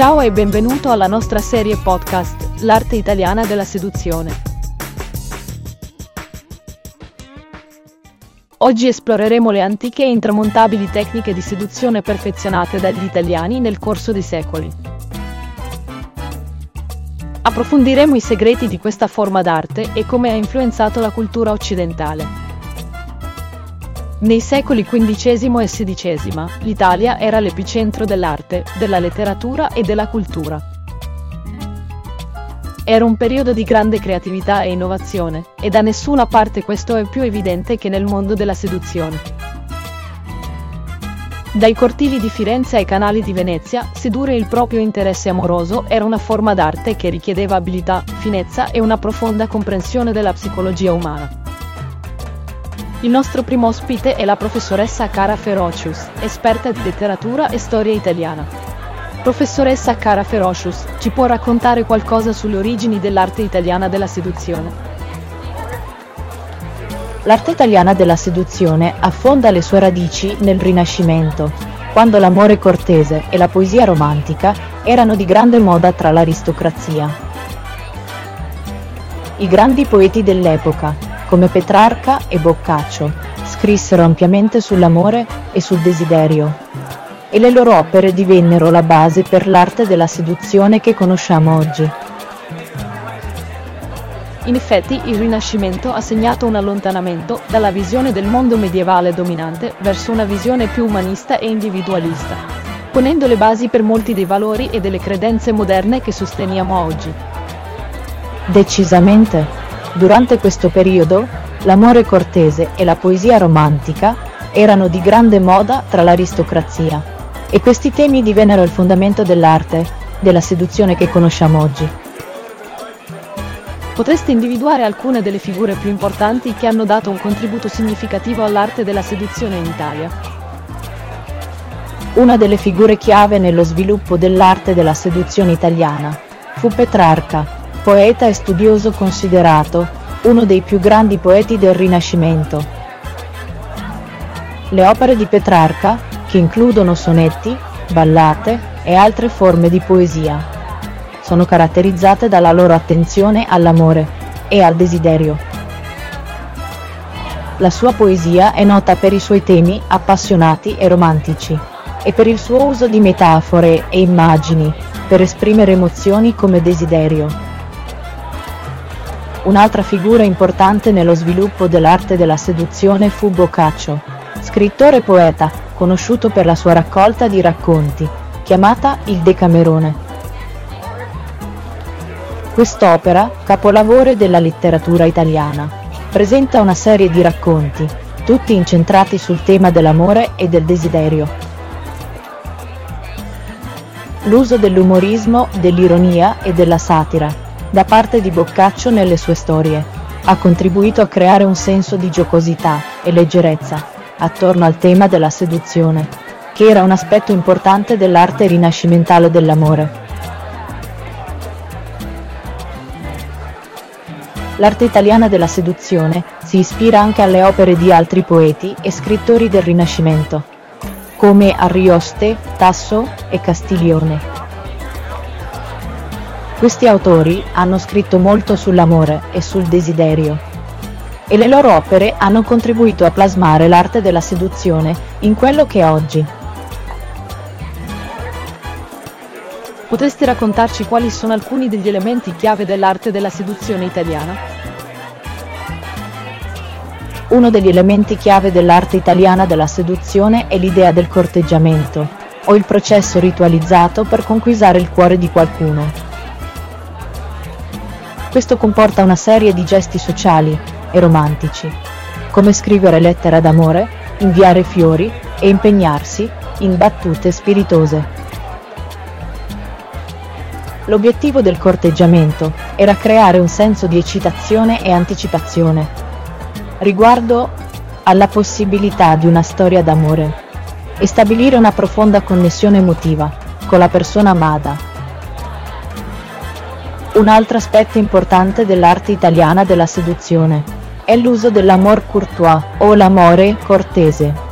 Ciao e benvenuto alla nostra serie podcast, L'arte italiana della seduzione. Oggi esploreremo le antiche e intramontabili tecniche di seduzione perfezionate dagli italiani nel corso dei secoli. Approfondiremo i segreti di questa forma d'arte e come ha influenzato la cultura occidentale. Nei secoli XV e XVI, l'Italia era l'epicentro dell'arte, della letteratura e della cultura. Era un periodo di grande creatività e innovazione, e da nessuna parte questo è più evidente che nel mondo della seduzione. Dai cortili di Firenze ai canali di Venezia, sedurre il proprio interesse amoroso era una forma d'arte che richiedeva abilità, finezza e una profonda comprensione della psicologia umana. Il nostro primo ospite è la professoressa Cara Ferocius, esperta di letteratura e storia italiana. Professoressa Cara Ferocius, ci può raccontare qualcosa sulle origini dell'arte italiana della seduzione? L'arte italiana della seduzione affonda le sue radici nel Rinascimento, quando l'amore cortese e la poesia romantica erano di grande moda tra l'aristocrazia. I grandi poeti dell'epoca, come Petrarca e Boccaccio, scrissero ampiamente sull'amore e sul desiderio, e le loro opere divennero la base per l'arte della seduzione che conosciamo oggi. In effetti il Rinascimento ha segnato un allontanamento dalla visione del mondo medievale dominante verso una visione più umanista e individualista, ponendo le basi per molti dei valori e delle credenze moderne che sosteniamo oggi. Decisamente. Durante questo periodo, l'amore cortese e la poesia romantica erano di grande moda tra l'aristocrazia, e questi temi divennero il fondamento dell'arte, della seduzione che conosciamo oggi. Potreste individuare alcune delle figure più importanti che hanno dato un contributo significativo all'arte della seduzione in Italia? Una delle figure chiave nello sviluppo dell'arte della seduzione italiana fu Petrarca, poeta e studioso considerato uno dei più grandi poeti del Rinascimento. Le opere di Petrarca, che includono sonetti, ballate e altre forme di poesia, sono caratterizzate dalla loro attenzione all'amore e al desiderio. La sua poesia è nota per i suoi temi appassionati e romantici e per il suo uso di metafore e immagini per esprimere emozioni come desiderio, Un'altra figura importante nello sviluppo dell'arte della seduzione fu Boccaccio, scrittore e poeta, conosciuto per la sua raccolta di racconti, chiamata Il Decamerone. Quest'opera, capolavoro della letteratura italiana, presenta una serie di racconti, tutti incentrati sul tema dell'amore e del desiderio. L'uso dell'umorismo, dell'ironia e della satira da parte di Boccaccio nelle sue storie. Ha contribuito a creare un senso di giocosità e leggerezza attorno al tema della seduzione, che era un aspetto importante dell'arte rinascimentale dell'amore. L'arte italiana della seduzione si ispira anche alle opere di altri poeti e scrittori del Rinascimento, come Arioste, Tasso e Castiglione. Questi autori hanno scritto molto sull'amore e sul desiderio e le loro opere hanno contribuito a plasmare l'arte della seduzione in quello che è oggi. Potreste raccontarci quali sono alcuni degli elementi chiave dell'arte della seduzione italiana? Uno degli elementi chiave dell'arte italiana della seduzione è l'idea del corteggiamento, o il processo ritualizzato per conquistare il cuore di qualcuno. Questo comporta una serie di gesti sociali e romantici, come scrivere lettere d'amore, inviare fiori e impegnarsi in battute spiritose. L'obiettivo del corteggiamento era creare un senso di eccitazione e anticipazione riguardo alla possibilità di una storia d'amore e stabilire una profonda connessione emotiva con la persona amata un altro aspetto importante dell'arte italiana della seduzione è l'uso dell'amor courtois o l'amore cortese.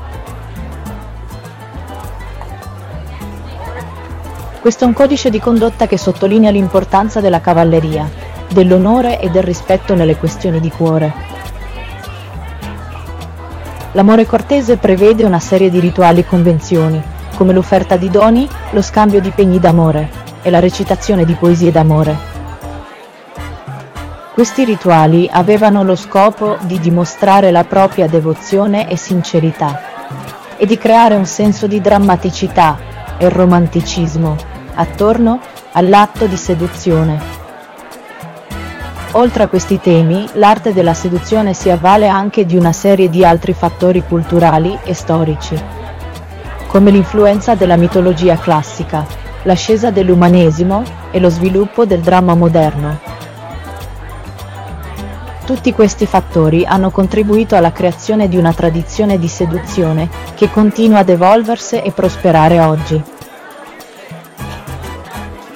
Questo è un codice di condotta che sottolinea l'importanza della cavalleria, dell'onore e del rispetto nelle questioni di cuore. L'amore cortese prevede una serie di rituali e convenzioni, come l'offerta di doni, lo scambio di pegni d'amore e la recitazione di poesie d'amore. Questi rituali avevano lo scopo di dimostrare la propria devozione e sincerità e di creare un senso di drammaticità e romanticismo attorno all'atto di seduzione. Oltre a questi temi, l'arte della seduzione si avvale anche di una serie di altri fattori culturali e storici, come l'influenza della mitologia classica, l'ascesa dell'umanesimo e lo sviluppo del dramma moderno. Tutti questi fattori hanno contribuito alla creazione di una tradizione di seduzione che continua ad evolversi e prosperare oggi.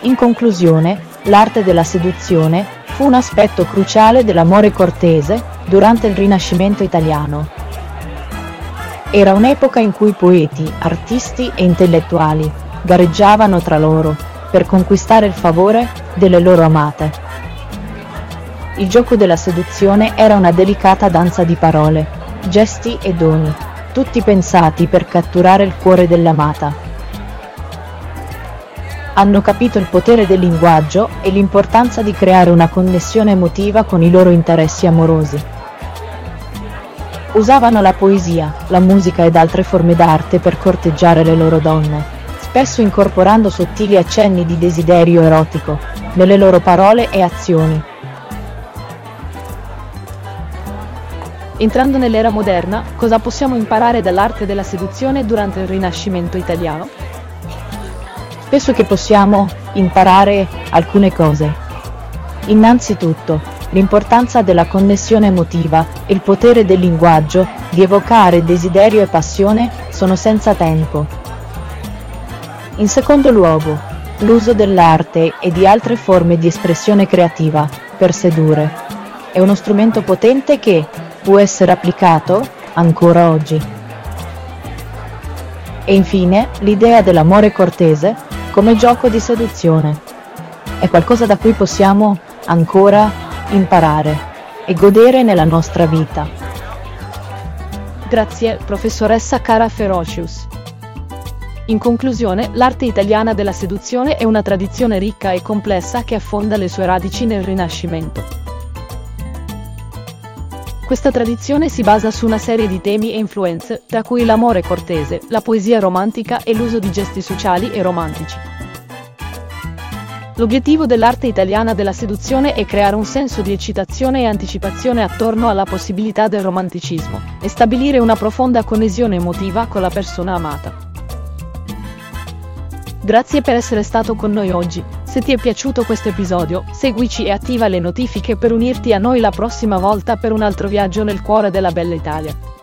In conclusione, l'arte della seduzione fu un aspetto cruciale dell'amore cortese durante il Rinascimento italiano. Era un'epoca in cui poeti, artisti e intellettuali gareggiavano tra loro per conquistare il favore delle loro amate. Il gioco della seduzione era una delicata danza di parole, gesti e doni, tutti pensati per catturare il cuore dell'amata hanno capito il potere del linguaggio e l'importanza di creare una connessione emotiva con i loro interessi amorosi. Usavano la poesia, la musica ed altre forme d'arte per corteggiare le loro donne, spesso incorporando sottili accenni di desiderio erotico nelle loro parole e azioni. Entrando nell'era moderna, cosa possiamo imparare dall'arte della seduzione durante il Rinascimento italiano? penso che possiamo imparare alcune cose. Innanzitutto, l'importanza della connessione emotiva e il potere del linguaggio di evocare desiderio e passione sono senza tempo. In secondo luogo, l'uso dell'arte e di altre forme di espressione creativa per sedurre è uno strumento potente che può essere applicato ancora oggi. E infine, l'idea dell'amore cortese come gioco di seduzione. È qualcosa da cui possiamo ancora imparare e godere nella nostra vita. Grazie, professoressa Cara Ferocius. In conclusione, l'arte italiana della seduzione è una tradizione ricca e complessa che affonda le sue radici nel Rinascimento. Questa tradizione si basa su una serie di temi e influenze, tra cui l'amore cortese, la poesia romantica e l'uso di gesti sociali e romantici. L'obiettivo dell'arte italiana della seduzione è creare un senso di eccitazione e anticipazione attorno alla possibilità del romanticismo e stabilire una profonda connessione emotiva con la persona amata. Grazie per essere stato con noi oggi. Se ti è piaciuto questo episodio, seguici e attiva le notifiche per unirti a noi la prossima volta per un altro viaggio nel cuore della bella Italia.